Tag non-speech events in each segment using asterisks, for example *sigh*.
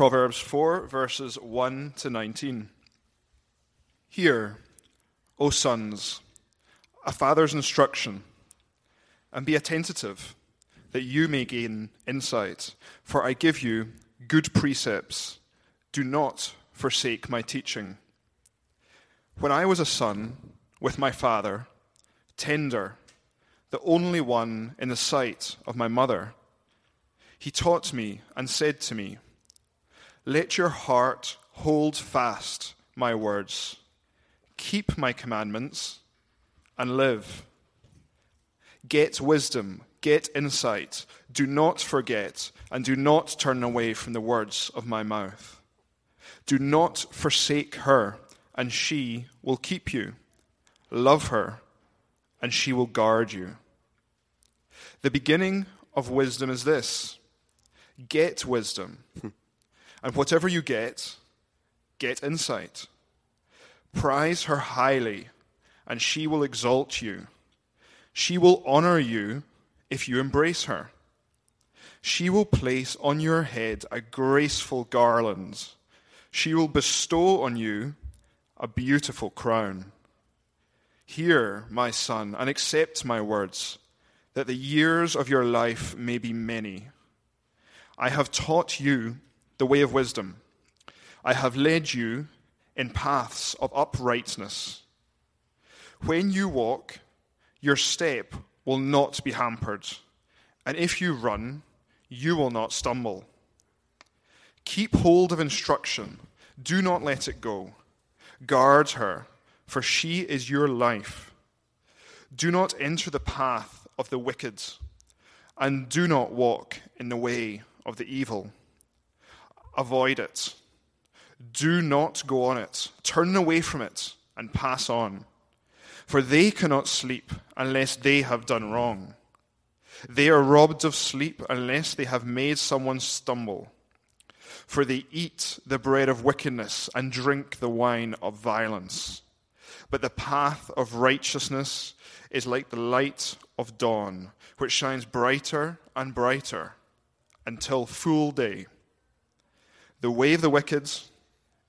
Proverbs 4, verses 1 to 19. Hear, O sons, a father's instruction, and be attentive, that you may gain insight. For I give you good precepts. Do not forsake my teaching. When I was a son with my father, tender, the only one in the sight of my mother, he taught me and said to me, Let your heart hold fast my words, keep my commandments, and live. Get wisdom, get insight. Do not forget, and do not turn away from the words of my mouth. Do not forsake her, and she will keep you. Love her, and she will guard you. The beginning of wisdom is this get wisdom. *laughs* and whatever you get, get insight. Prize her highly, and she will exalt you. She will honor you if you embrace her. She will place on your head a graceful garland. She will bestow on you a beautiful crown. Hear, my son, and accept my words, that the years of your life may be many. I have taught you the way of wisdom. I have led you in paths of uprightness. When you walk, your step will not be hampered, and if you run, you will not stumble. Keep hold of instruction, do not let it go. Guard her, for she is your life. Do not enter the path of the wicked, and do not walk in the way of the evil. Avoid it. Do not go on it. Turn away from it and pass on for they cannot sleep unless they have done wrong. They are robbed of sleep unless they have made someone stumble. For they eat the bread of wickedness and drink the wine of violence. But the path of righteousness is like the light of dawn, which shines brighter and brighter until full day. The way of the wicked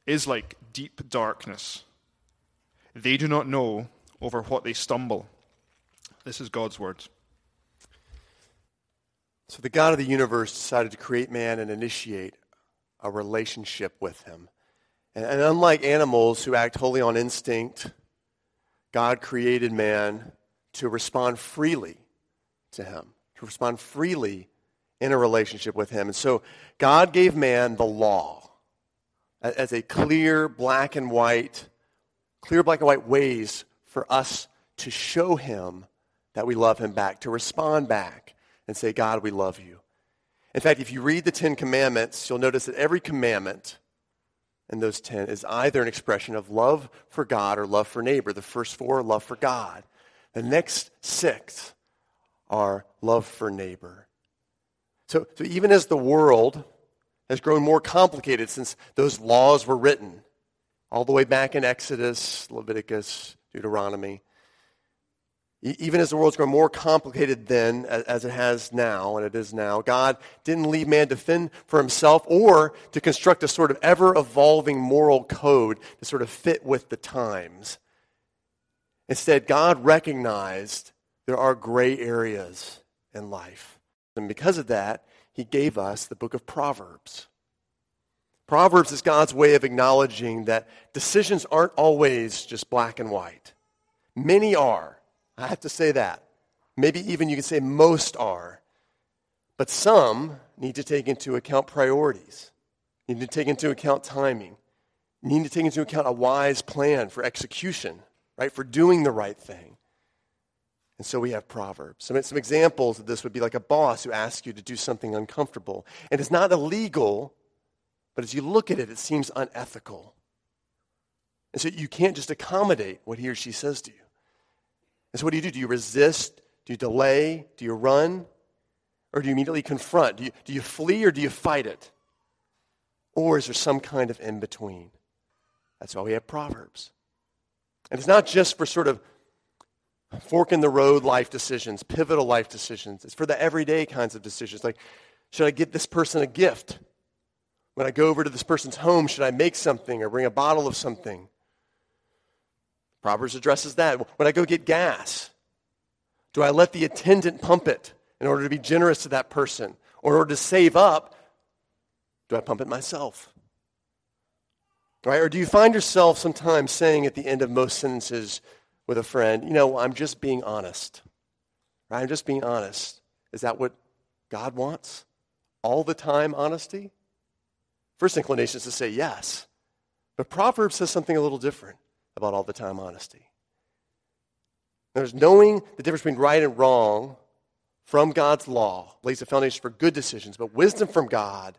is like deep darkness. They do not know over what they stumble. This is God's word. So, the God of the universe decided to create man and initiate a relationship with him. And, and unlike animals who act wholly on instinct, God created man to respond freely to him, to respond freely in a relationship with him. And so, God gave man the law as a clear black and white, clear black and white ways for us to show him that we love him back, to respond back and say, God, we love you. In fact, if you read the Ten Commandments, you'll notice that every commandment in those ten is either an expression of love for God or love for neighbor. The first four are love for God. The next six are love for neighbor. So, so even as the world has grown more complicated since those laws were written, all the way back in Exodus, Leviticus, Deuteronomy. Even as the world's grown more complicated then, as it has now, and it is now, God didn't leave man to fend for himself or to construct a sort of ever evolving moral code to sort of fit with the times. Instead, God recognized there are gray areas in life. And because of that, he gave us the book of Proverbs. Proverbs is God's way of acknowledging that decisions aren't always just black and white. Many are. I have to say that. Maybe even you can say most are. But some need to take into account priorities, need to take into account timing, need to take into account a wise plan for execution, right? For doing the right thing. And so we have Proverbs. Some, some examples of this would be like a boss who asks you to do something uncomfortable. And it's not illegal but as you look at it, it seems unethical. And so you can't just accommodate what he or she says to you. And so what do you do? Do you resist? Do you delay? Do you run? Or do you immediately confront? Do you, do you flee or do you fight it? Or is there some kind of in between? That's why we have Proverbs. And it's not just for sort of fork in the road life decisions, pivotal life decisions. It's for the everyday kinds of decisions. Like, should I get this person a gift? When I go over to this person's home, should I make something or bring a bottle of something? Proverbs addresses that. When I go get gas, do I let the attendant pump it in order to be generous to that person? Or in order to save up, do I pump it myself? Right? Or do you find yourself sometimes saying at the end of most sentences with a friend, you know, I'm just being honest. Right? I'm just being honest. Is that what God wants? All the time honesty? First inclination is to say yes. But Proverbs says something a little different about all the time honesty. There's knowing the difference between right and wrong from God's law lays a foundation for good decisions, but wisdom from God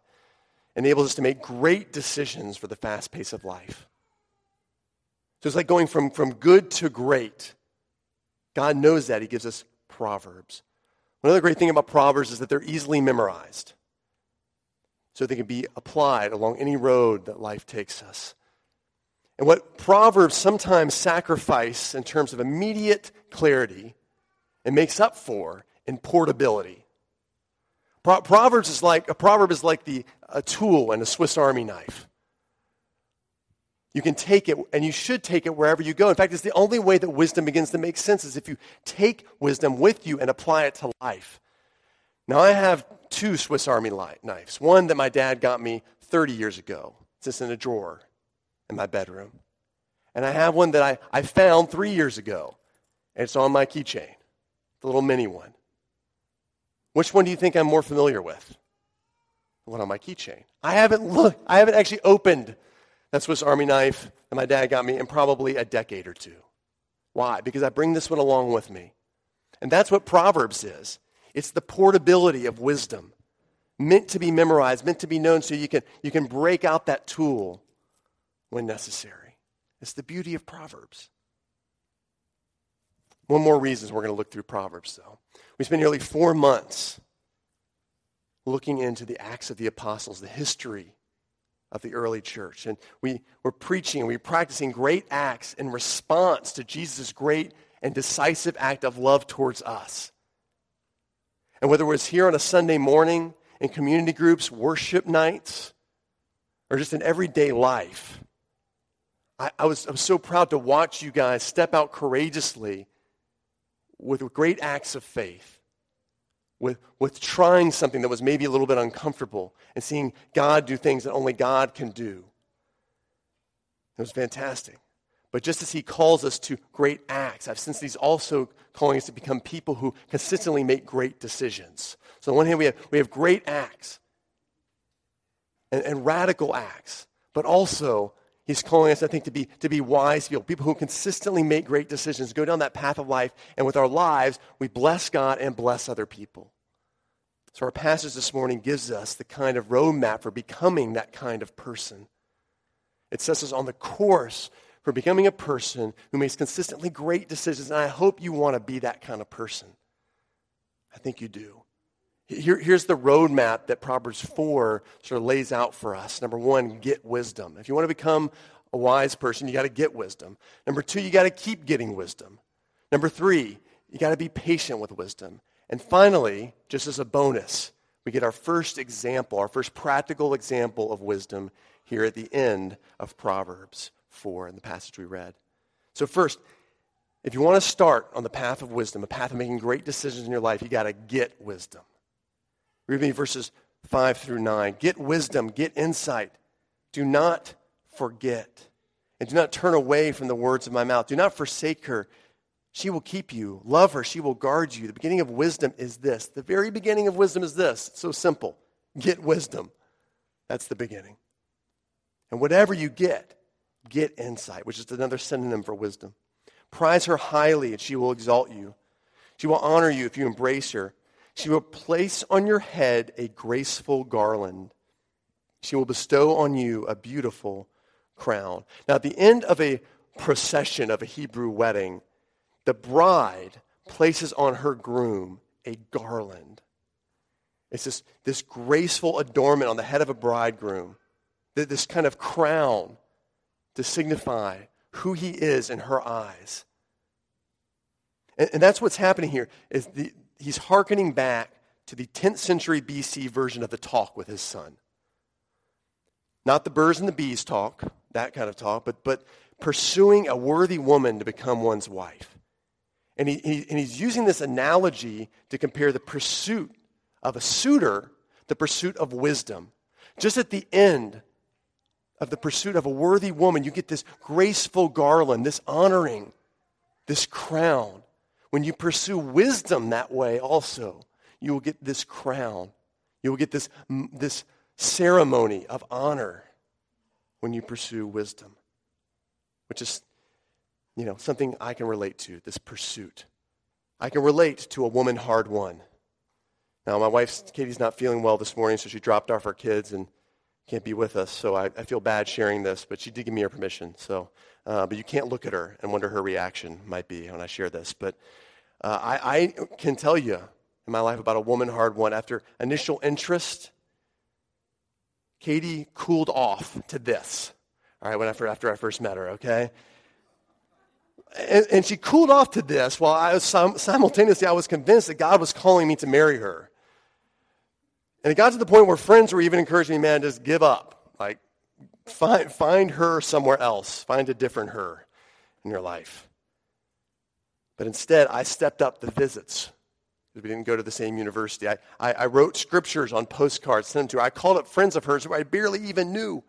enables us to make great decisions for the fast pace of life. So it's like going from, from good to great. God knows that. He gives us Proverbs. Another great thing about Proverbs is that they're easily memorized. So they can be applied along any road that life takes us. And what Proverbs sometimes sacrifice in terms of immediate clarity and makes up for in portability. Pro- Proverbs is like a proverb is like the a tool and a Swiss Army knife. You can take it, and you should take it wherever you go. In fact, it's the only way that wisdom begins to make sense is if you take wisdom with you and apply it to life. Now, I have two Swiss Army knives. One that my dad got me 30 years ago. It's just in a drawer in my bedroom. And I have one that I, I found three years ago. And it's on my keychain, the little mini one. Which one do you think I'm more familiar with? The one on my keychain. I haven't looked, I haven't actually opened that Swiss Army knife that my dad got me in probably a decade or two. Why? Because I bring this one along with me. And that's what Proverbs is. It's the portability of wisdom, meant to be memorized, meant to be known so you can, you can break out that tool when necessary. It's the beauty of Proverbs. One more reason we're going to look through Proverbs, though. We spent nearly four months looking into the Acts of the Apostles, the history of the early church. And we were preaching and we were practicing great acts in response to Jesus' great and decisive act of love towards us. And whether it was here on a Sunday morning, in community groups, worship nights, or just in everyday life, I, I, was, I was so proud to watch you guys step out courageously with great acts of faith, with, with trying something that was maybe a little bit uncomfortable, and seeing God do things that only God can do. It was fantastic. But just as he calls us to great acts, I've sensed he's also calling us to become people who consistently make great decisions. So on one hand, we have, we have great acts and, and radical acts, but also He's calling us, I think, to be, to be wise people, people who consistently make great decisions, go down that path of life, and with our lives, we bless God and bless other people. So, our passage this morning gives us the kind of roadmap for becoming that kind of person. It sets us on the course for becoming a person who makes consistently great decisions, and I hope you want to be that kind of person. I think you do. Here, here's the roadmap that Proverbs 4 sort of lays out for us. Number one, get wisdom. If you want to become a wise person, you got to get wisdom. Number two, you got to keep getting wisdom. Number three, you got to be patient with wisdom. And finally, just as a bonus, we get our first example, our first practical example of wisdom here at the end of Proverbs 4 in the passage we read. So, first, if you want to start on the path of wisdom, a path of making great decisions in your life, you got to get wisdom. Read me verses 5 through 9. Get wisdom, get insight. Do not forget. And do not turn away from the words of my mouth. Do not forsake her. She will keep you. Love her. She will guard you. The beginning of wisdom is this. The very beginning of wisdom is this. It's so simple. Get wisdom. That's the beginning. And whatever you get, get insight, which is another synonym for wisdom. Prize her highly, and she will exalt you. She will honor you if you embrace her. She will place on your head a graceful garland. She will bestow on you a beautiful crown. Now, at the end of a procession of a Hebrew wedding, the bride places on her groom a garland. It's this, this graceful adornment on the head of a bridegroom, this kind of crown to signify who he is in her eyes. And, and that's what's happening here. Is the, he's hearkening back to the 10th century BC version of the talk with his son. Not the birds and the bees talk, that kind of talk, but, but pursuing a worthy woman to become one's wife. And, he, he, and he's using this analogy to compare the pursuit of a suitor, the pursuit of wisdom. Just at the end of the pursuit of a worthy woman, you get this graceful garland, this honoring, this crown. When you pursue wisdom that way, also, you will get this crown. You will get this, this ceremony of honor when you pursue wisdom, which is, you know, something I can relate to, this pursuit. I can relate to a woman hard won. Now, my wife, Katie's not feeling well this morning, so she dropped off our kids and can't be with us. So I, I feel bad sharing this, but she did give me her permission. So, uh, but you can't look at her and wonder her reaction might be when I share this. But uh, I, I can tell you in my life about a woman hard won. After initial interest, Katie cooled off to this. All right, when after, after I first met her, okay? And, and she cooled off to this while I was simultaneously I was convinced that God was calling me to marry her. And it got to the point where friends were even encouraging me, man, just give up. Like, find, find her somewhere else. Find a different her in your life. But instead, I stepped up the visits we didn't go to the same university. I, I, I, wrote scriptures on postcards, sent them to her. I called up friends of hers who I barely even knew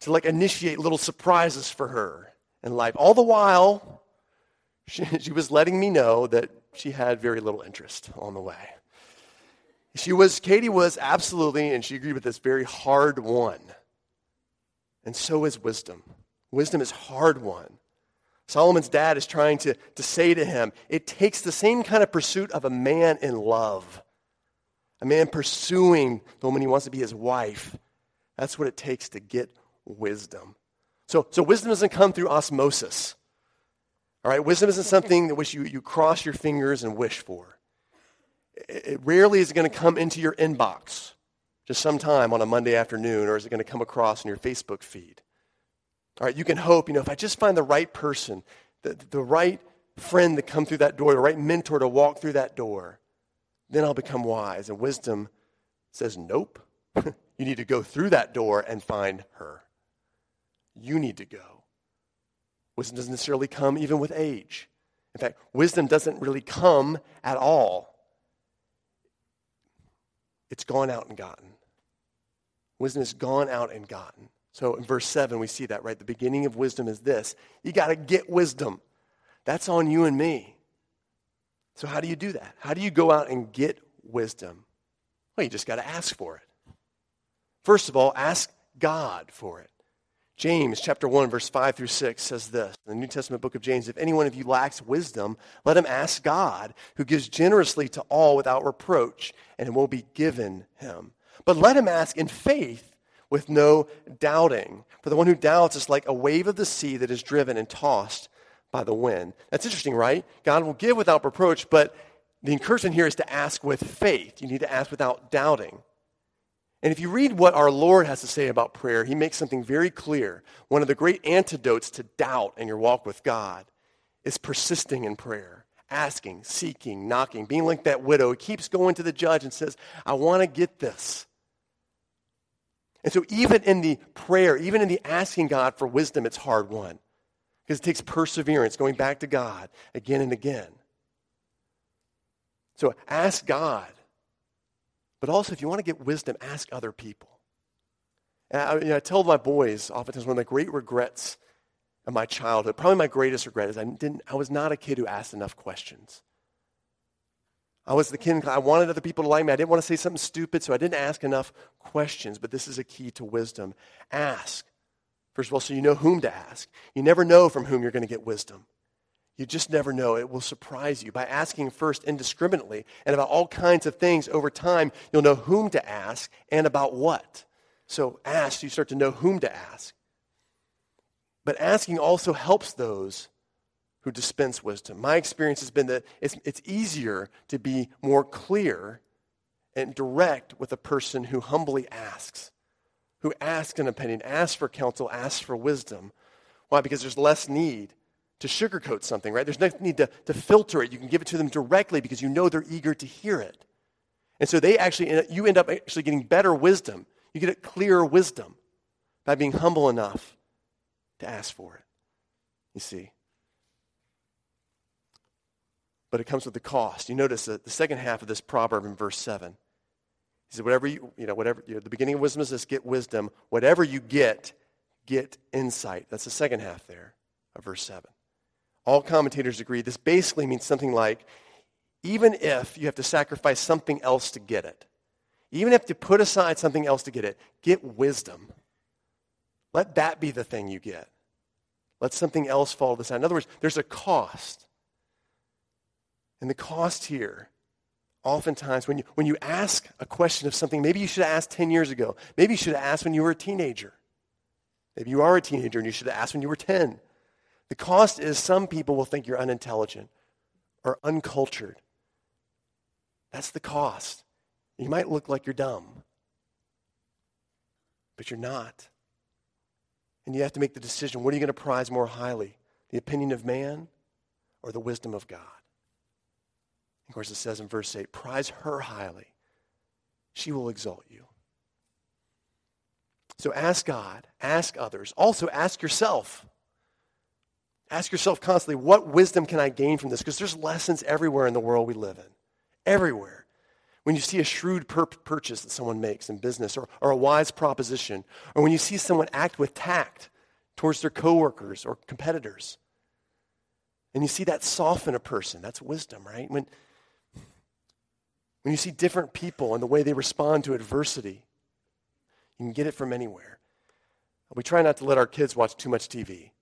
to like initiate little surprises for her in life. All the while, she, *laughs* she was letting me know that she had very little interest on the way. She was, Katie was absolutely, and she agreed with this, very hard won. And so is wisdom. Wisdom is hard won. Solomon's dad is trying to, to say to him, it takes the same kind of pursuit of a man in love. A man pursuing the woman he wants to be his wife. That's what it takes to get wisdom. So, so wisdom doesn't come through osmosis. All right, wisdom isn't something that which you, you cross your fingers and wish for. It, it rarely is going to come into your inbox just sometime on a Monday afternoon, or is it going to come across in your Facebook feed? All right, you can hope, you know, if I just find the right person, the, the right friend to come through that door, the right mentor to walk through that door, then I'll become wise. And wisdom says, nope. *laughs* you need to go through that door and find her. You need to go. Wisdom doesn't necessarily come even with age. In fact, wisdom doesn't really come at all. It's gone out and gotten. Wisdom has gone out and gotten. So in verse 7, we see that, right? The beginning of wisdom is this you got to get wisdom. That's on you and me. So, how do you do that? How do you go out and get wisdom? Well, you just got to ask for it. First of all, ask God for it. James chapter 1 verse 5 through 6 says this. In the New Testament book of James, if any one of you lacks wisdom, let him ask God, who gives generously to all without reproach, and it will be given him. But let him ask in faith with no doubting. For the one who doubts is like a wave of the sea that is driven and tossed by the wind. That's interesting, right? God will give without reproach, but the encouragement here is to ask with faith. You need to ask without doubting. And if you read what our Lord has to say about prayer, he makes something very clear. One of the great antidotes to doubt in your walk with God is persisting in prayer, asking, seeking, knocking, being like that widow who keeps going to the judge and says, I want to get this. And so, even in the prayer, even in the asking God for wisdom, it's hard won because it takes perseverance, going back to God again and again. So, ask God. But also, if you want to get wisdom, ask other people. And I, you know, I tell my boys oftentimes one of the great regrets of my childhood, probably my greatest regret, is I, didn't, I was not a kid who asked enough questions. I was the kid, I wanted other people to like me. I didn't want to say something stupid, so I didn't ask enough questions. But this is a key to wisdom. Ask. First of all, so you know whom to ask. You never know from whom you're going to get wisdom. You just never know. It will surprise you. By asking first indiscriminately and about all kinds of things over time, you'll know whom to ask and about what. So ask, you start to know whom to ask. But asking also helps those who dispense wisdom. My experience has been that it's, it's easier to be more clear and direct with a person who humbly asks, who asks an opinion, asks for counsel, asks for wisdom. Why? Because there's less need to sugarcoat something, right? There's no need to, to filter it. You can give it to them directly because you know they're eager to hear it. And so they actually, you end up actually getting better wisdom. You get a clearer wisdom by being humble enough to ask for it. You see? But it comes with the cost. You notice that the second half of this proverb in verse 7. He said, whatever you, you know, whatever, you know, the beginning of wisdom is this, get wisdom. Whatever you get, get insight. That's the second half there of verse 7. All commentators agree this basically means something like, even if you have to sacrifice something else to get it, even if you put aside something else to get it, get wisdom. Let that be the thing you get. Let something else fall to the side. In other words, there's a cost. And the cost here, oftentimes, when you, when you ask a question of something, maybe you should have asked 10 years ago. Maybe you should have asked when you were a teenager. Maybe you are a teenager and you should have asked when you were 10. The cost is some people will think you're unintelligent or uncultured. That's the cost. You might look like you're dumb, but you're not. And you have to make the decision what are you going to prize more highly? The opinion of man or the wisdom of God? Of course, it says in verse 8 prize her highly, she will exalt you. So ask God, ask others. Also, ask yourself. Ask yourself constantly, what wisdom can I gain from this? Because there's lessons everywhere in the world we live in. Everywhere. When you see a shrewd pur- purchase that someone makes in business or, or a wise proposition, or when you see someone act with tact towards their coworkers or competitors, and you see that soften a person, that's wisdom, right? When, when you see different people and the way they respond to adversity, you can get it from anywhere. We try not to let our kids watch too much TV.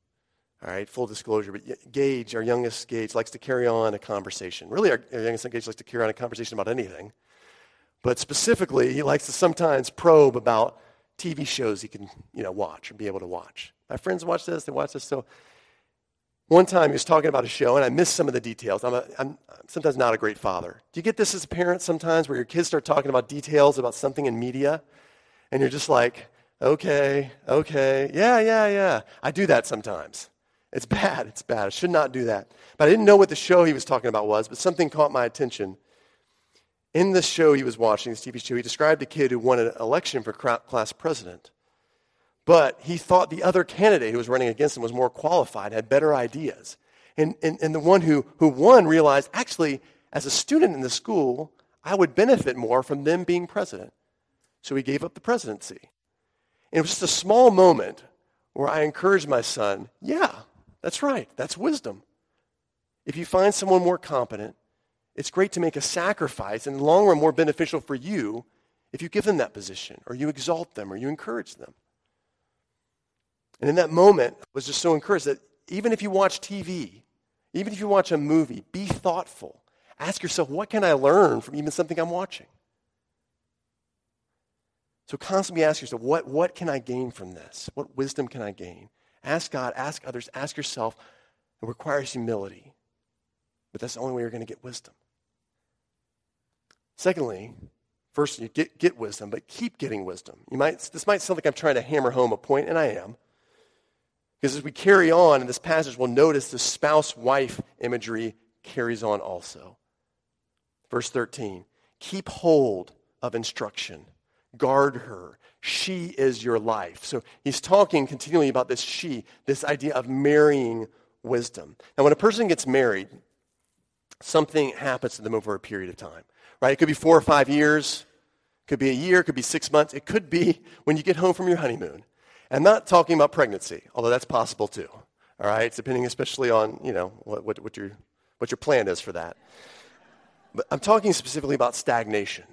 All right, full disclosure. But Gage, our youngest Gage, likes to carry on a conversation. Really, our, our youngest Gage likes to carry on a conversation about anything. But specifically, he likes to sometimes probe about TV shows he can, you know, watch or be able to watch. My friends watch this, they watch this. So one time he was talking about a show, and I missed some of the details. I'm, a, I'm sometimes not a great father. Do you get this as a parent sometimes where your kids start talking about details about something in media, and you're just like, okay, okay, yeah, yeah, yeah. I do that sometimes. It's bad. It's bad. I should not do that. But I didn't know what the show he was talking about was, but something caught my attention. In the show he was watching, this TV show, he described a kid who won an election for class president. But he thought the other candidate who was running against him was more qualified, had better ideas. And, and, and the one who, who won realized actually, as a student in the school, I would benefit more from them being president. So he gave up the presidency. And it was just a small moment where I encouraged my son, yeah, that's right, that's wisdom. If you find someone more competent, it's great to make a sacrifice and in the long run more beneficial for you if you give them that position or you exalt them or you encourage them. And in that moment, I was just so encouraged that even if you watch TV, even if you watch a movie, be thoughtful. Ask yourself, what can I learn from even something I'm watching? So constantly ask yourself, what, what can I gain from this? What wisdom can I gain? Ask God, ask others, ask yourself. It requires humility. But that's the only way you're going to get wisdom. Secondly, first you get, get wisdom, but keep getting wisdom. You might, this might sound like I'm trying to hammer home a point, and I am. Because as we carry on in this passage, we'll notice the spouse wife imagery carries on also. Verse 13 keep hold of instruction, guard her. She is your life. So he's talking continually about this she, this idea of marrying wisdom. Now, when a person gets married, something happens to them over a period of time, right? It could be four or five years, could be a year, could be six months, it could be when you get home from your honeymoon. I'm not talking about pregnancy, although that's possible too. All right, it's depending especially on you know what, what, what your what your plan is for that. But I'm talking specifically about stagnation.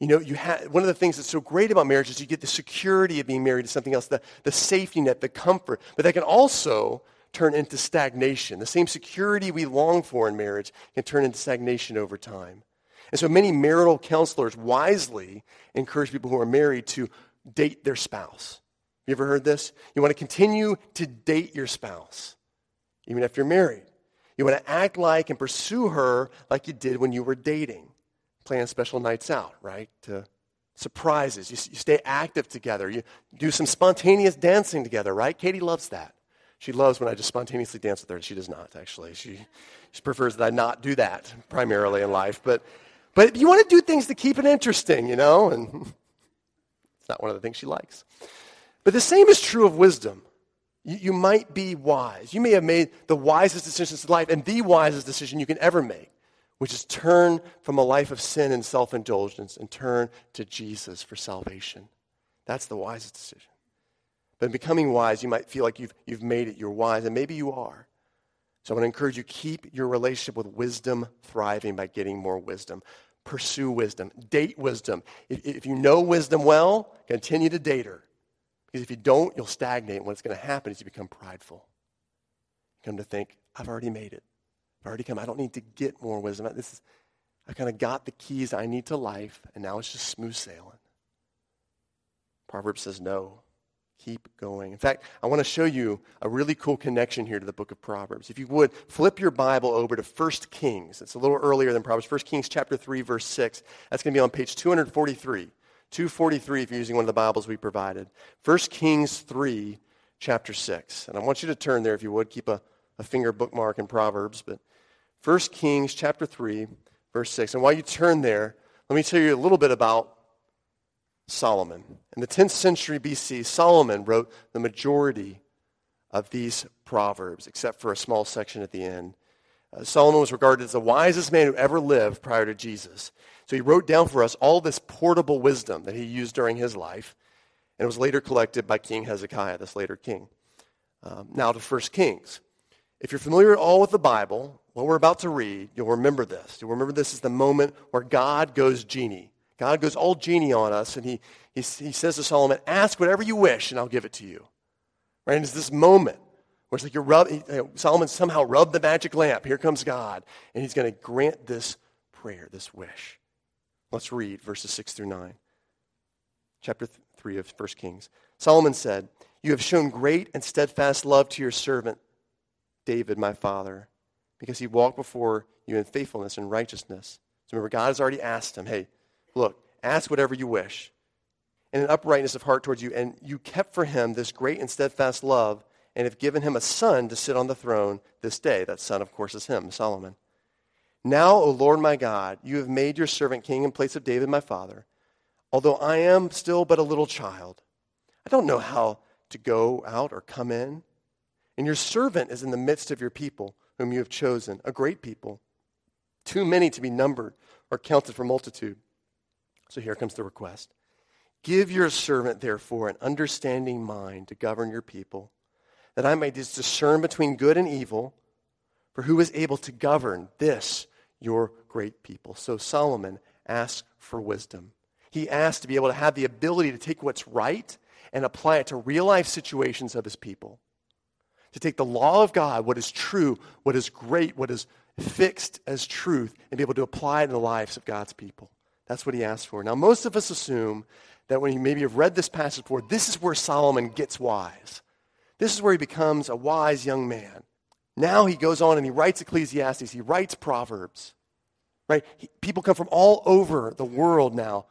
You know, you ha- one of the things that's so great about marriage is you get the security of being married to something else, the, the safety net, the comfort. But that can also turn into stagnation. The same security we long for in marriage can turn into stagnation over time. And so many marital counselors wisely encourage people who are married to date their spouse. You ever heard this? You want to continue to date your spouse, even if you're married. You want to act like and pursue her like you did when you were dating. Plan special nights out, right? To surprises. You, you stay active together. You do some spontaneous dancing together, right? Katie loves that. She loves when I just spontaneously dance with her. She does not, actually. She, she prefers that I not do that primarily in life. But, but you want to do things to keep it interesting, you know? And *laughs* it's not one of the things she likes. But the same is true of wisdom. You, you might be wise. You may have made the wisest decisions in life and the wisest decision you can ever make, which is turn from a life of sin and self indulgence and turn to Jesus for salvation. That's the wisest decision. But in becoming wise, you might feel like you've, you've made it, you're wise, and maybe you are. So I want to encourage you keep your relationship with wisdom thriving by getting more wisdom. Pursue wisdom. Date wisdom. If, if you know wisdom well, continue to date her. Because if you don't, you'll stagnate. And what's going to happen is you become prideful. You come to think, I've already made it. I've already come. I don't need to get more wisdom. This is, I've kind of got the keys I need to life, and now it's just smooth sailing. Proverbs says no. Keep going. In fact, I want to show you a really cool connection here to the book of Proverbs. If you would, flip your Bible over to 1 Kings. It's a little earlier than Proverbs. 1 Kings chapter 3, verse 6. That's going to be on page 243. 243 if you're using one of the Bibles we provided. 1 Kings 3, chapter 6. And I want you to turn there if you would. Keep a, a finger bookmark in Proverbs. But 1 Kings chapter 3, verse 6. And while you turn there, let me tell you a little bit about Solomon. In the 10th century BC, Solomon wrote the majority of these proverbs, except for a small section at the end. Uh, Solomon was regarded as the wisest man who ever lived prior to Jesus. So he wrote down for us all this portable wisdom that he used during his life, and it was later collected by King Hezekiah, this later king. Um, now to 1 Kings. If you're familiar at all with the Bible, what we're about to read, you'll remember this. You'll remember this is the moment where God goes genie. God goes all genie on us, and he, he, he says to Solomon, Ask whatever you wish, and I'll give it to you. Right? And it's this moment where it's like you rub, you know, Solomon somehow rubbed the magic lamp. Here comes God, and he's going to grant this prayer, this wish. Let's read verses 6 through 9. Chapter 3 of 1 Kings. Solomon said, You have shown great and steadfast love to your servant, David, my father, because he walked before you in faithfulness and righteousness. So remember, God has already asked him, Hey, look, ask whatever you wish. And an uprightness of heart towards you. And you kept for him this great and steadfast love, and have given him a son to sit on the throne this day. That son, of course, is him, Solomon. Now, O Lord my God, you have made your servant king in place of David my father. Although I am still but a little child, I don't know how to go out or come in. And your servant is in the midst of your people, whom you have chosen, a great people, too many to be numbered or counted for multitude. So here comes the request. Give your servant, therefore, an understanding mind to govern your people, that I may discern between good and evil. For who is able to govern this your great people. So Solomon asks for wisdom. He asks to be able to have the ability to take what's right and apply it to real life situations of his people. To take the law of God, what is true, what is great, what is fixed as truth, and be able to apply it in the lives of God's people. That's what he asked for. Now, most of us assume that when you maybe have read this passage before, this is where Solomon gets wise. This is where he becomes a wise young man. Now he goes on and he writes Ecclesiastes, he writes Proverbs. Right? He, people come from all over the world now,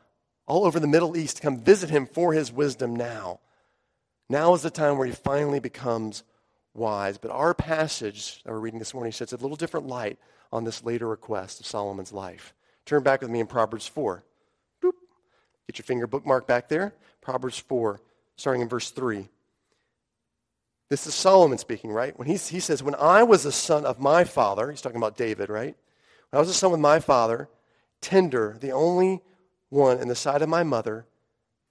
all over the Middle East to come visit him for his wisdom now. Now is the time where he finally becomes wise. But our passage that we're reading this morning sheds a little different light on this later request of Solomon's life. Turn back with me in Proverbs 4. Boop. Get your finger bookmark back there. Proverbs 4, starting in verse 3. This is Solomon speaking, right? When he, he says, When I was a son of my father, he's talking about David, right? When I was a son with my father, tender, the only one in the sight of my mother,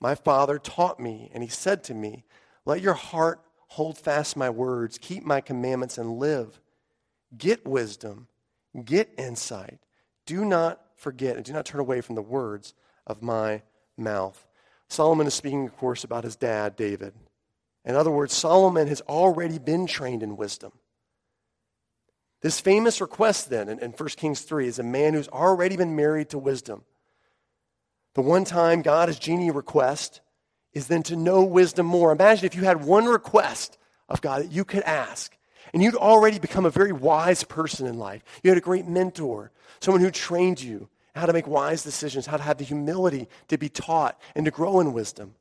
my father taught me, and he said to me, Let your heart hold fast my words, keep my commandments, and live. Get wisdom, get insight. Do not forget and do not turn away from the words of my mouth. Solomon is speaking, of course, about his dad, David. In other words, Solomon has already been trained in wisdom. This famous request, then, in, in 1 Kings 3, is a man who's already been married to wisdom. The one time God God's genie request is then to know wisdom more. Imagine if you had one request of God that you could ask, and you'd already become a very wise person in life. You had a great mentor, someone who trained you how to make wise decisions, how to have the humility to be taught and to grow in wisdom.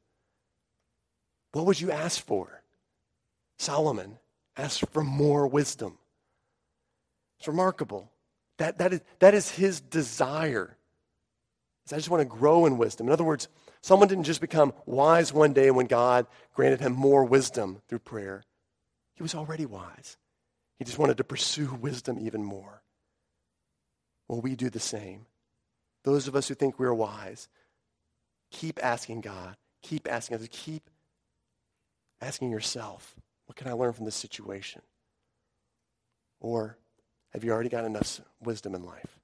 What would you ask for? Solomon asked for more wisdom. It's remarkable. That, that, is, that is his desire. I just want to grow in wisdom. In other words, someone didn't just become wise one day when God granted him more wisdom through prayer. He was already wise. He just wanted to pursue wisdom even more. Will we do the same? Those of us who think we're wise, keep asking God. Keep asking us. Keep asking yourself, what can I learn from this situation? Or have you already got enough wisdom in life?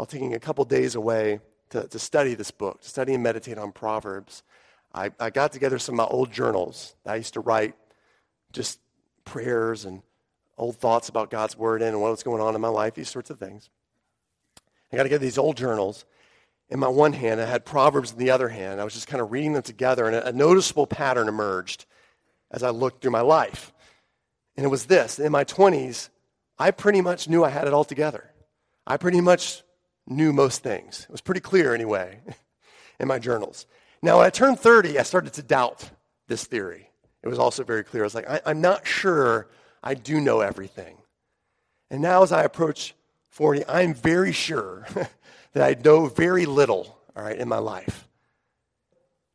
While taking a couple days away to, to study this book, to study and meditate on Proverbs, I, I got together some of my old journals I used to write just prayers and old thoughts about God's word in and what was going on in my life, these sorts of things. I got to get these old journals. In my one hand, I had Proverbs in the other hand. I was just kind of reading them together, and a noticeable pattern emerged as I looked through my life. And it was this in my 20s, I pretty much knew I had it all together. I pretty much knew most things. It was pretty clear, anyway, *laughs* in my journals. Now, when I turned 30, I started to doubt this theory. It was also very clear. I was like, I, I'm not sure I do know everything. And now, as I approach 40, I'm very sure *laughs* that I know very little, all right, in my life.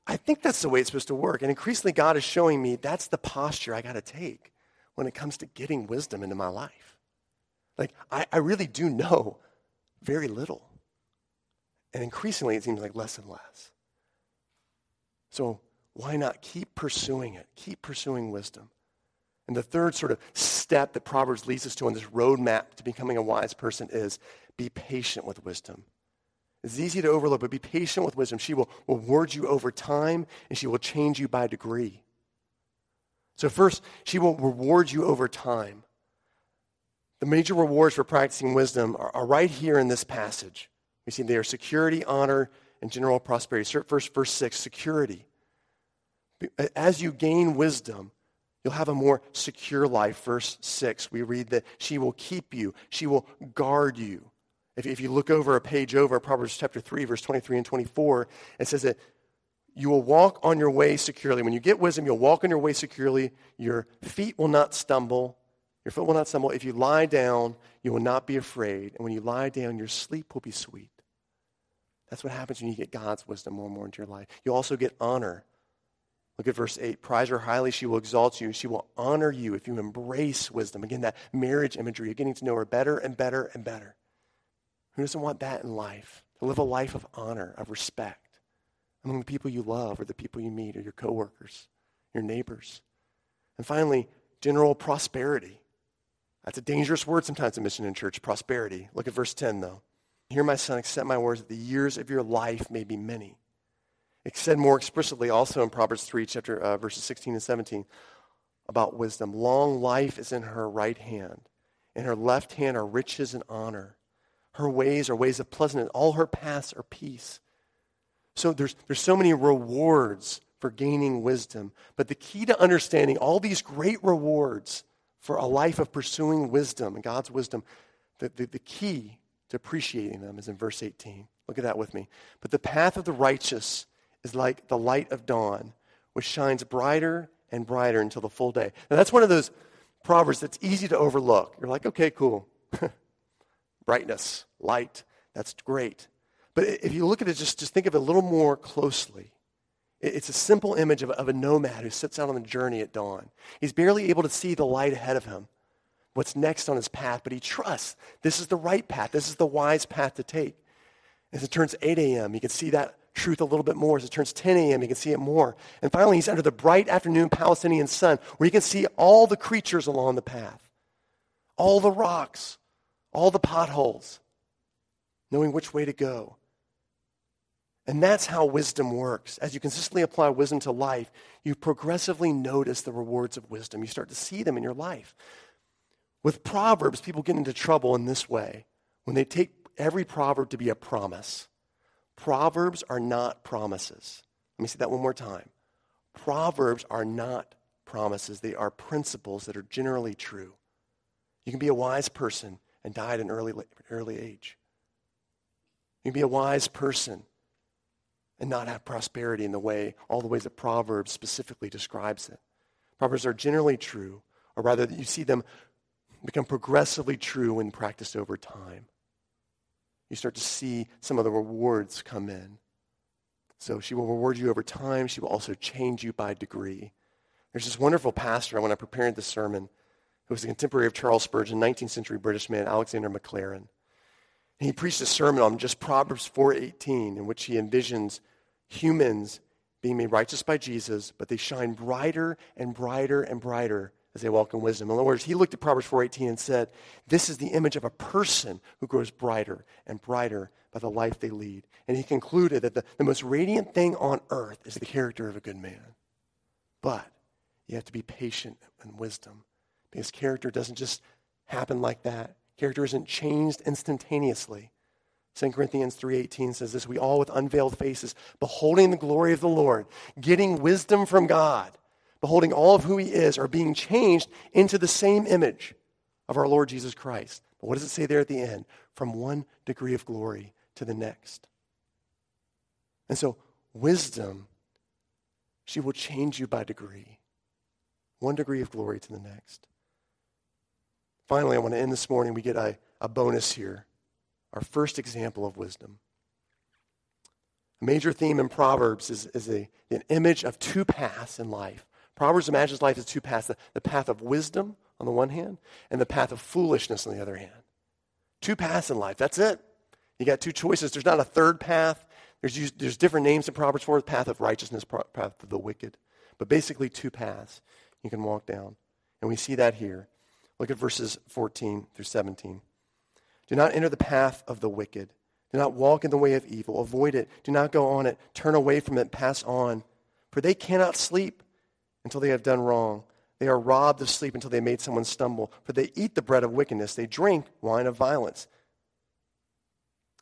I think that's the way it's supposed to work. And increasingly, God is showing me that's the posture I got to take when it comes to getting wisdom into my life. Like, I, I really do know very little. And increasingly, it seems like less and less. So, why not keep pursuing it? Keep pursuing wisdom. And the third sort of step that Proverbs leads us to on this roadmap to becoming a wise person is be patient with wisdom. It's easy to overlook, but be patient with wisdom. She will reward you over time, and she will change you by degree. So, first, she will reward you over time. The major rewards for practicing wisdom are, are right here in this passage. We see they are security, honor, and general prosperity. First, verse 6 security. As you gain wisdom, You'll have a more secure life. Verse 6, we read that she will keep you, she will guard you. If, if you look over a page over, Proverbs chapter 3, verse 23 and 24, it says that you will walk on your way securely. When you get wisdom, you'll walk on your way securely. Your feet will not stumble. Your foot will not stumble. If you lie down, you will not be afraid. And when you lie down, your sleep will be sweet. That's what happens when you get God's wisdom more and more into your life. You also get honor. Look at verse 8. Prize her highly, she will exalt you. She will honor you if you embrace wisdom. Again, that marriage imagery, you're getting to know her better and better and better. Who doesn't want that in life? To live a life of honor, of respect among the people you love or the people you meet or your coworkers, your neighbors. And finally, general prosperity. That's a dangerous word sometimes in mission in church, prosperity. Look at verse 10, though. Hear, my son, accept my words that the years of your life may be many. It's said more explicitly also in Proverbs 3, chapter, uh, verses 16 and 17, about wisdom. Long life is in her right hand. In her left hand are riches and honor. Her ways are ways of pleasantness. All her paths are peace. So there's, there's so many rewards for gaining wisdom. But the key to understanding all these great rewards for a life of pursuing wisdom and God's wisdom, the, the, the key to appreciating them is in verse 18. Look at that with me. But the path of the righteous is like the light of dawn, which shines brighter and brighter until the full day. Now, that's one of those proverbs that's easy to overlook. You're like, okay, cool. *laughs* Brightness, light, that's great. But if you look at it, just, just think of it a little more closely. It's a simple image of, of a nomad who sets out on the journey at dawn. He's barely able to see the light ahead of him, what's next on his path, but he trusts this is the right path. This is the wise path to take. As it turns 8 a.m., you can see that truth a little bit more. As it turns 10 a.m., you can see it more. And finally, he's under the bright afternoon Palestinian sun, where you can see all the creatures along the path, all the rocks, all the potholes, knowing which way to go. And that's how wisdom works. As you consistently apply wisdom to life, you progressively notice the rewards of wisdom. You start to see them in your life. With Proverbs, people get into trouble in this way when they take every proverb to be a promise. Proverbs are not promises. Let me say that one more time. Proverbs are not promises, they are principles that are generally true. You can be a wise person and die at an early, early age. You can be a wise person and not have prosperity in the way, all the ways that Proverbs specifically describes it. Proverbs are generally true, or rather, that you see them become progressively true when practiced over time you start to see some of the rewards come in. So she will reward you over time. She will also change you by degree. There's this wonderful pastor, when I prepared this sermon, who was a contemporary of Charles Spurgeon, 19th century British man, Alexander Maclaren. And he preached a sermon on just Proverbs 4.18, in which he envisions humans being made righteous by Jesus, but they shine brighter and brighter and brighter as they walk in wisdom. In other words, he looked at Proverbs 4.18 and said, this is the image of a person who grows brighter and brighter by the life they lead. And he concluded that the, the most radiant thing on earth is the character of a good man. But you have to be patient and wisdom because character doesn't just happen like that. Character isn't changed instantaneously. 2 Corinthians 3:18 says this, we all with unveiled faces beholding the glory of the Lord, getting wisdom from God, beholding all of who he is are being changed into the same image of our Lord Jesus Christ. But what does it say there at the end? From one degree of glory to the next. And so wisdom she will change you by degree. One degree of glory to the next. Finally, I want to end this morning. We get a, a bonus here. Our first example of wisdom. A major theme in Proverbs is, is a, an image of two paths in life. Proverbs imagines life as two paths the, the path of wisdom on the one hand, and the path of foolishness on the other hand. Two paths in life. That's it. You got two choices. There's not a third path. There's, there's different names in Proverbs for the path of righteousness, path of the wicked. But basically, two paths you can walk down. And we see that here. Look at verses 14 through 17. Do not enter the path of the wicked. Do not walk in the way of evil. Avoid it. Do not go on it. Turn away from it. Pass on. For they cannot sleep until they have done wrong. They are robbed of sleep until they made someone stumble. For they eat the bread of wickedness. They drink wine of violence.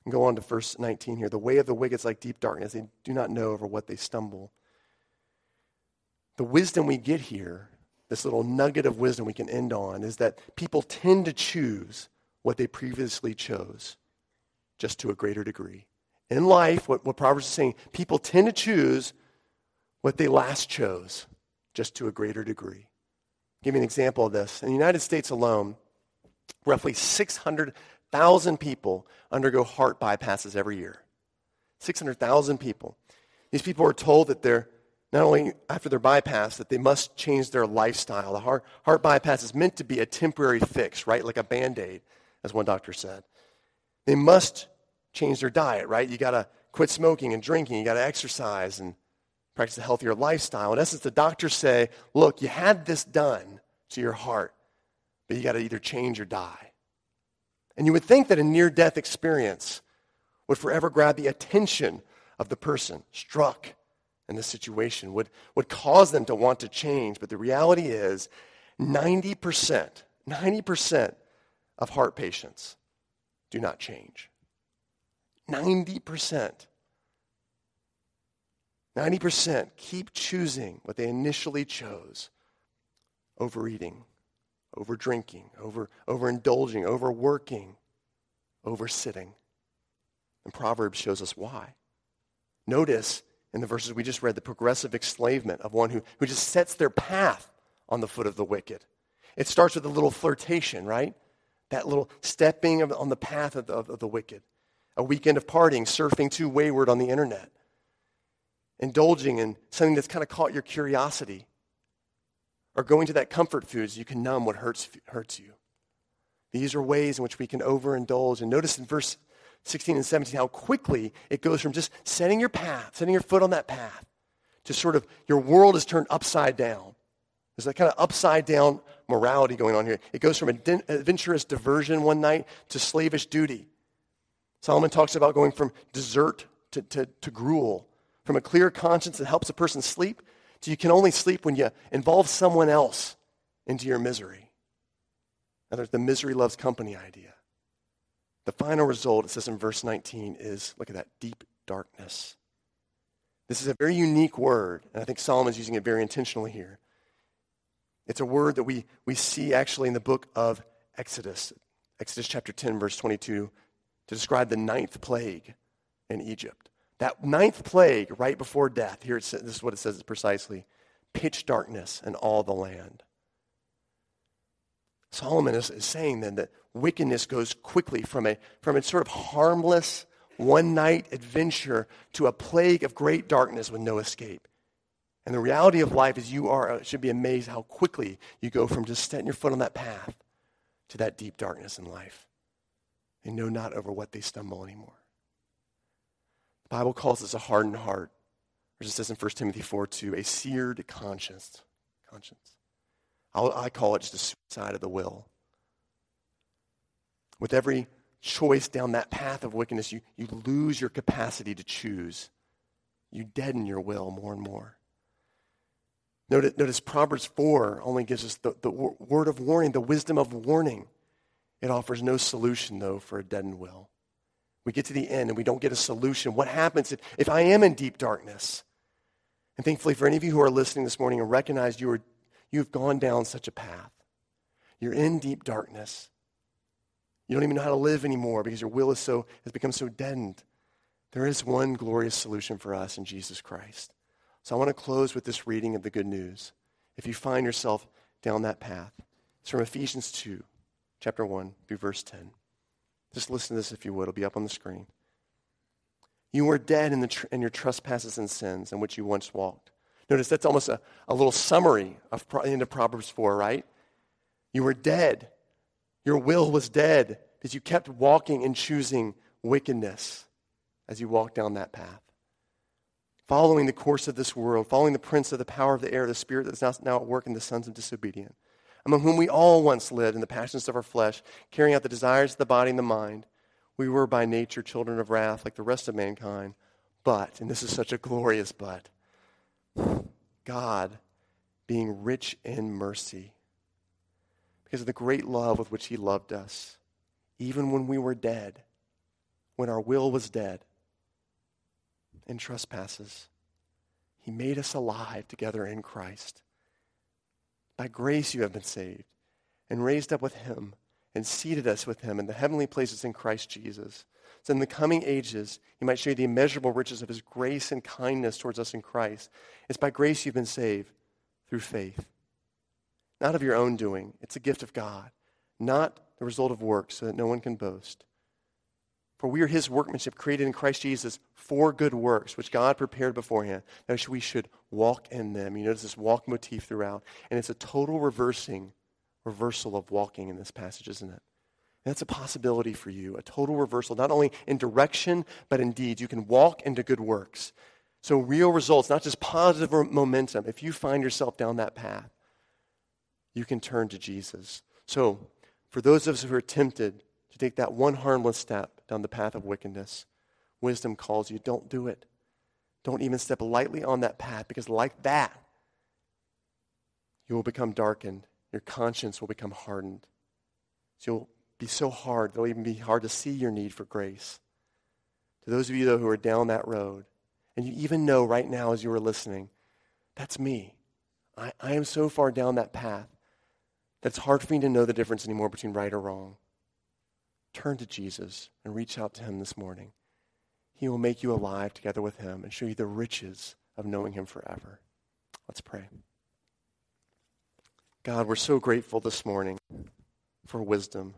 And go on to verse 19 here. The way of the wicked is like deep darkness. They do not know over what they stumble. The wisdom we get here this little nugget of wisdom we can end on is that people tend to choose what they previously chose, just to a greater degree. In life, what, what Proverbs is saying, people tend to choose what they last chose, just to a greater degree. I'll give you an example of this. In the United States alone, roughly 600,000 people undergo heart bypasses every year. 600,000 people. These people are told that they're not only after their bypass, that they must change their lifestyle. The heart, heart bypass is meant to be a temporary fix, right? Like a band aid, as one doctor said. They must change their diet, right? You got to quit smoking and drinking. You got to exercise and practice a healthier lifestyle. In essence, the doctors say, look, you had this done to your heart, but you got to either change or die. And you would think that a near death experience would forever grab the attention of the person struck in this situation would, would cause them to want to change. But the reality is 90%, 90% of heart patients do not change. 90%. 90% keep choosing what they initially chose overeating, over drinking, over overindulging, overworking, over sitting. And Proverbs shows us why. Notice in the verses we just read, the progressive enslavement of one who, who just sets their path on the foot of the wicked. It starts with a little flirtation, right? That little stepping on the path of the, of the wicked. A weekend of partying, surfing too wayward on the internet. Indulging in something that's kind of caught your curiosity. Or going to that comfort foods you can numb what hurts, hurts you. These are ways in which we can overindulge. And notice in verse 16 and 17, how quickly it goes from just setting your path, setting your foot on that path, to sort of your world is turned upside down. There's that kind of upside down morality going on here. It goes from adventurous diversion one night to slavish duty. Solomon talks about going from dessert to, to, to gruel, from a clear conscience that helps a person sleep to you can only sleep when you involve someone else into your misery. Now, there's the misery loves company idea. The final result, it says in verse 19, is look at that deep darkness. This is a very unique word, and I think Solomon's using it very intentionally here. It's a word that we, we see actually in the book of Exodus, Exodus chapter 10, verse 22, to describe the ninth plague in Egypt. That ninth plague right before death, here this is what it says precisely pitch darkness in all the land. Solomon is, is saying then that wickedness goes quickly from a, from a sort of harmless, one night adventure to a plague of great darkness with no escape. And the reality of life is you are, uh, should be amazed how quickly you go from just setting your foot on that path to that deep darkness in life. They know not over what they stumble anymore. The Bible calls this a hardened heart. Or it says in 1 Timothy 4 2, a seared conscience. conscience. I'll, I call it just a suicide of the will. With every choice down that path of wickedness, you, you lose your capacity to choose. You deaden your will more and more. Notice, notice Proverbs 4 only gives us the, the word of warning, the wisdom of warning. It offers no solution, though, for a deadened will. We get to the end and we don't get a solution. What happens if, if I am in deep darkness? And thankfully, for any of you who are listening this morning and recognize you are, you've gone down such a path, you're in deep darkness. You don't even know how to live anymore because your will is so, has become so deadened. There is one glorious solution for us in Jesus Christ. So I want to close with this reading of the good news. If you find yourself down that path, it's from Ephesians 2, chapter 1, through verse 10. Just listen to this if you would. It'll be up on the screen. You were dead in, the tr- in your trespasses and sins in which you once walked. Notice that's almost a, a little summary of pro- into Proverbs 4, right? You were dead. Your will was dead because you kept walking and choosing wickedness as you walked down that path following the course of this world, following the prince of the power of the air, the spirit that's now, now at work in the sons of disobedience, among whom we all once lived in the passions of our flesh, carrying out the desires of the body and the mind. We were by nature children of wrath like the rest of mankind. But, and this is such a glorious but, God, being rich in mercy, because of the great love with which he loved us, even when we were dead, when our will was dead, in trespasses. He made us alive together in Christ. By grace you have been saved and raised up with him and seated us with him in the heavenly places in Christ Jesus. So in the coming ages, he might show you the immeasurable riches of his grace and kindness towards us in Christ. It's by grace you've been saved through faith. Not of your own doing. It's a gift of God, not the result of works, so that no one can boast. For we are his workmanship created in Christ Jesus for good works, which God prepared beforehand. that we should walk in them. You notice this walk motif throughout. And it's a total reversing, reversal of walking in this passage, isn't it? And that's a possibility for you, a total reversal, not only in direction, but in deeds. You can walk into good works. So real results, not just positive momentum. If you find yourself down that path, you can turn to Jesus. So for those of us who are tempted to take that one harmless step down the path of wickedness, wisdom calls you, don't do it. Don't even step lightly on that path because, like that, you will become darkened. Your conscience will become hardened. So you'll be so hard, it'll even be hard to see your need for grace. To those of you, though, who are down that road, and you even know right now as you are listening, that's me. I, I am so far down that path that it's hard for me to know the difference anymore between right or wrong turn to Jesus and reach out to him this morning. He will make you alive together with him and show you the riches of knowing him forever. Let's pray. God, we're so grateful this morning for wisdom.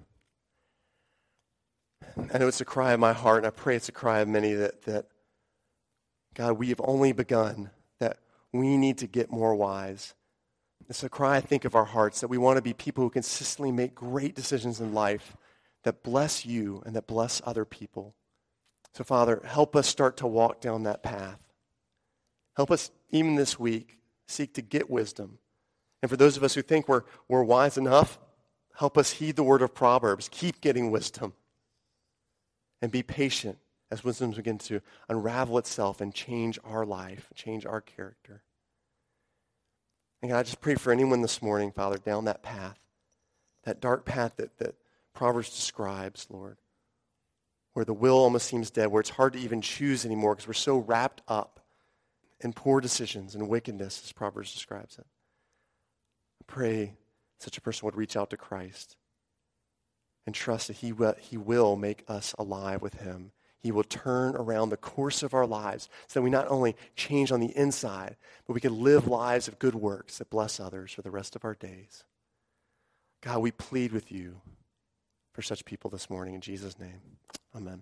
I know it's a cry of my heart, and I pray it's a cry of many that, that God, we have only begun, that we need to get more wise. It's a cry, I think, of our hearts that we want to be people who consistently make great decisions in life that bless you and that bless other people. So, Father, help us start to walk down that path. Help us, even this week, seek to get wisdom. And for those of us who think we're, we're wise enough, help us heed the word of Proverbs. Keep getting wisdom. And be patient as wisdom begins to unravel itself and change our life, change our character. And God, I just pray for anyone this morning, Father, down that path, that dark path that, that Proverbs describes, Lord, where the will almost seems dead, where it's hard to even choose anymore because we're so wrapped up in poor decisions and wickedness, as Proverbs describes it. I pray such a person would reach out to Christ and trust that he he will make us alive with him. He will turn around the course of our lives so that we not only change on the inside, but we can live lives of good works that bless others for the rest of our days. God, we plead with you for such people this morning. In Jesus' name, amen.